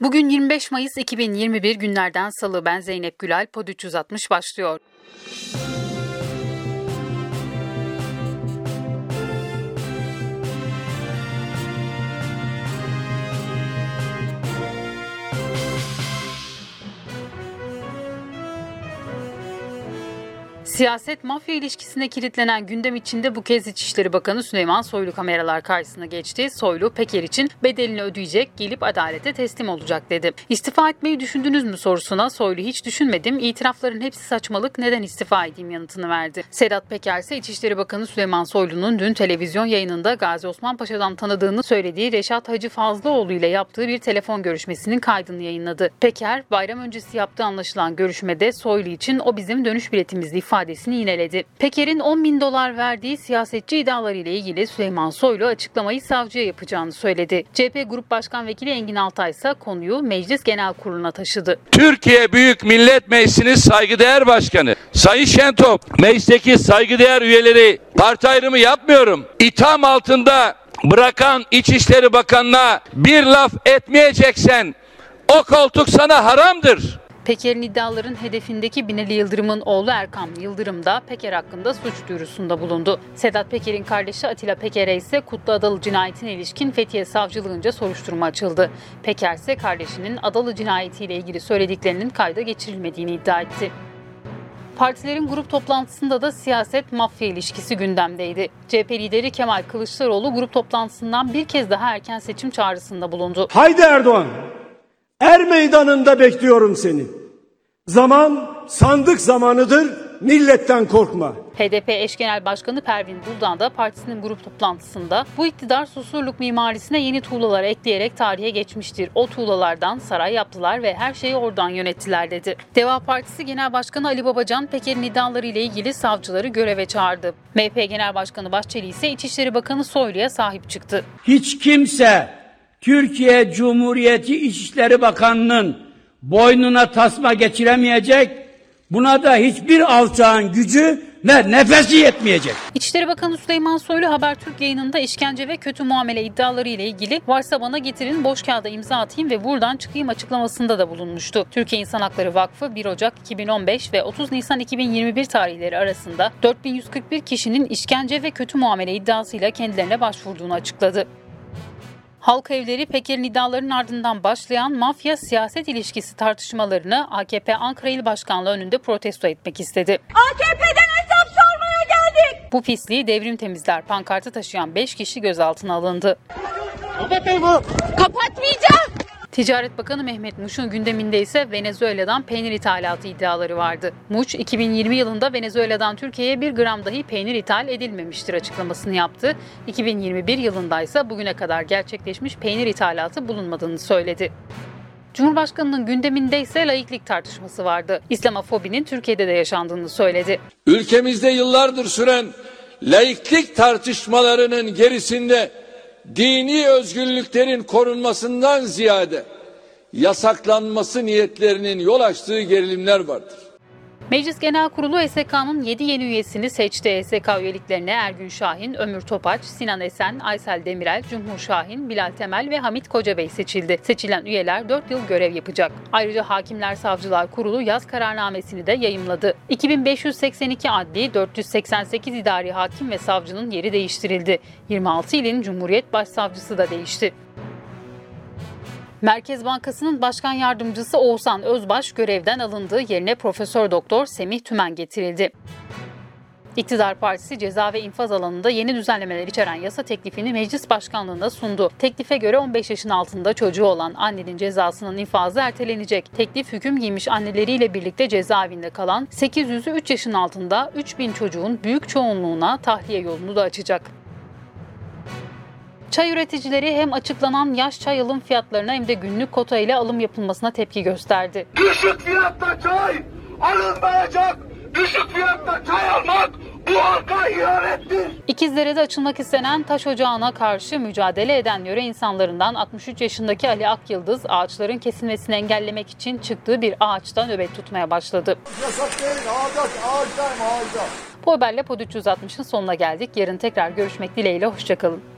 Bugün 25 Mayıs 2021 günlerden salı ben Zeynep Gülal Pod 360 başlıyor. Siyaset mafya ilişkisine kilitlenen gündem içinde bu kez İçişleri Bakanı Süleyman Soylu kameralar karşısına geçti. Soylu Peker için bedelini ödeyecek, gelip adalete teslim olacak dedi. İstifa etmeyi düşündünüz mü sorusuna Soylu hiç düşünmedim, itirafların hepsi saçmalık, neden istifa edeyim yanıtını verdi. Sedat Peker ise İçişleri Bakanı Süleyman Soylu'nun dün televizyon yayınında Gazi Osman Paşa'dan tanıdığını söylediği Reşat Hacı Fazlıoğlu ile yaptığı bir telefon görüşmesinin kaydını yayınladı. Peker, bayram öncesi yaptığı anlaşılan görüşmede Soylu için o bizim dönüş biletimizdi ifade ifadesini yineledi. Peker'in 10 bin dolar verdiği siyasetçi iddiaları ile ilgili Süleyman Soylu açıklamayı savcıya yapacağını söyledi. CHP Grup Başkan Vekili Engin Altay ise konuyu Meclis Genel Kurulu'na taşıdı. Türkiye Büyük Millet Meclisi'nin saygıdeğer başkanı Sayın Şentop, meclisteki saygıdeğer üyeleri parti ayrımı yapmıyorum. İtham altında bırakan İçişleri Bakanı'na bir laf etmeyeceksen o koltuk sana haramdır. Peker'in iddiaların hedefindeki Binali Yıldırım'ın oğlu Erkan Yıldırım da Peker hakkında suç duyurusunda bulundu. Sedat Peker'in kardeşi Atilla Peker'e ise Kutlu Adalı cinayetine ilişkin Fethiye Savcılığınca soruşturma açıldı. Peker ise kardeşinin Adalı cinayetiyle ilgili söylediklerinin kayda geçirilmediğini iddia etti. Partilerin grup toplantısında da siyaset mafya ilişkisi gündemdeydi. CHP lideri Kemal Kılıçdaroğlu grup toplantısından bir kez daha erken seçim çağrısında bulundu. Haydi Erdoğan, er meydanında bekliyorum seni. Zaman sandık zamanıdır, milletten korkma. HDP eş genel başkanı Pervin Buldan da partisinin grup toplantısında bu iktidar susurluk mimarisine yeni tuğlalar ekleyerek tarihe geçmiştir. O tuğlalardan saray yaptılar ve her şeyi oradan yönettiler dedi. Deva Partisi Genel Başkanı Ali Babacan Peker'in iddiaları ile ilgili savcıları göreve çağırdı. MHP Genel Başkanı Bahçeli ise İçişleri Bakanı Soylu'ya sahip çıktı. Hiç kimse Türkiye Cumhuriyeti İçişleri Bakanı'nın boynuna tasma geçiremeyecek. Buna da hiçbir alçağın gücü ve nefesi yetmeyecek. İçişleri Bakanı Süleyman Soylu Habertürk yayınında işkence ve kötü muamele iddiaları ile ilgili varsa bana getirin boş kağıda imza atayım ve buradan çıkayım açıklamasında da bulunmuştu. Türkiye İnsan Hakları Vakfı 1 Ocak 2015 ve 30 Nisan 2021 tarihleri arasında 4141 kişinin işkence ve kötü muamele iddiasıyla kendilerine başvurduğunu açıkladı. Halk evleri Peker'in iddialarının ardından başlayan mafya siyaset ilişkisi tartışmalarını AKP Ankara İl Başkanlığı önünde protesto etmek istedi. AKP'den hesap sormaya geldik. Bu pisliği devrim temizler pankartı taşıyan 5 kişi gözaltına alındı. Kapatmayacağım. Ticaret Bakanı Mehmet Muş'un gündeminde ise Venezuela'dan peynir ithalatı iddiaları vardı. Muş, 2020 yılında Venezuela'dan Türkiye'ye bir gram dahi peynir ithal edilmemiştir açıklamasını yaptı. 2021 yılında ise bugüne kadar gerçekleşmiş peynir ithalatı bulunmadığını söyledi. Cumhurbaşkanının gündeminde ise laiklik tartışması vardı. İslamofobinin Türkiye'de de yaşandığını söyledi. Ülkemizde yıllardır süren laiklik tartışmalarının gerisinde dini özgürlüklerin korunmasından ziyade yasaklanması niyetlerinin yol açtığı gerilimler vardır. Meclis Genel Kurulu SK'nın 7 yeni üyesini seçti. SK üyeliklerine Ergün Şahin, Ömür Topaç, Sinan Esen, Aysel Demirel, Cumhur Şahin, Bilal Temel ve Hamit Kocabey seçildi. Seçilen üyeler 4 yıl görev yapacak. Ayrıca Hakimler Savcılar Kurulu yaz kararnamesini de yayımladı. 2582 adli, 488 idari hakim ve savcının yeri değiştirildi. 26 ilin Cumhuriyet Başsavcısı da değişti. Merkez Bankası'nın başkan yardımcısı Oğuzhan Özbaş görevden alındığı yerine Profesör Doktor Semih Tümen getirildi. İktidar Partisi ceza ve infaz alanında yeni düzenlemeler içeren yasa teklifini meclis başkanlığında sundu. Teklife göre 15 yaşın altında çocuğu olan annenin cezasının infazı ertelenecek. Teklif hüküm giymiş anneleriyle birlikte cezaevinde kalan 800'ü 3 yaşın altında 3000 çocuğun büyük çoğunluğuna tahliye yolunu da açacak. Çay üreticileri hem açıklanan yaş çay alım fiyatlarına hem de günlük kota ile alım yapılmasına tepki gösterdi. Düşük fiyatta çay alınmayacak. Düşük fiyatta çay almak bu halka ihanettir. İkizdere'de açılmak istenen taş ocağına karşı mücadele eden yöre insanlarından 63 yaşındaki Ali Akyıldız ağaçların kesilmesini engellemek için çıktığı bir ağaçta nöbet tutmaya başladı. Yasak değil ağaç ağaçtayım ağaçta. Bu haberle Pod 360'ın sonuna geldik. Yarın tekrar görüşmek dileğiyle hoşçakalın.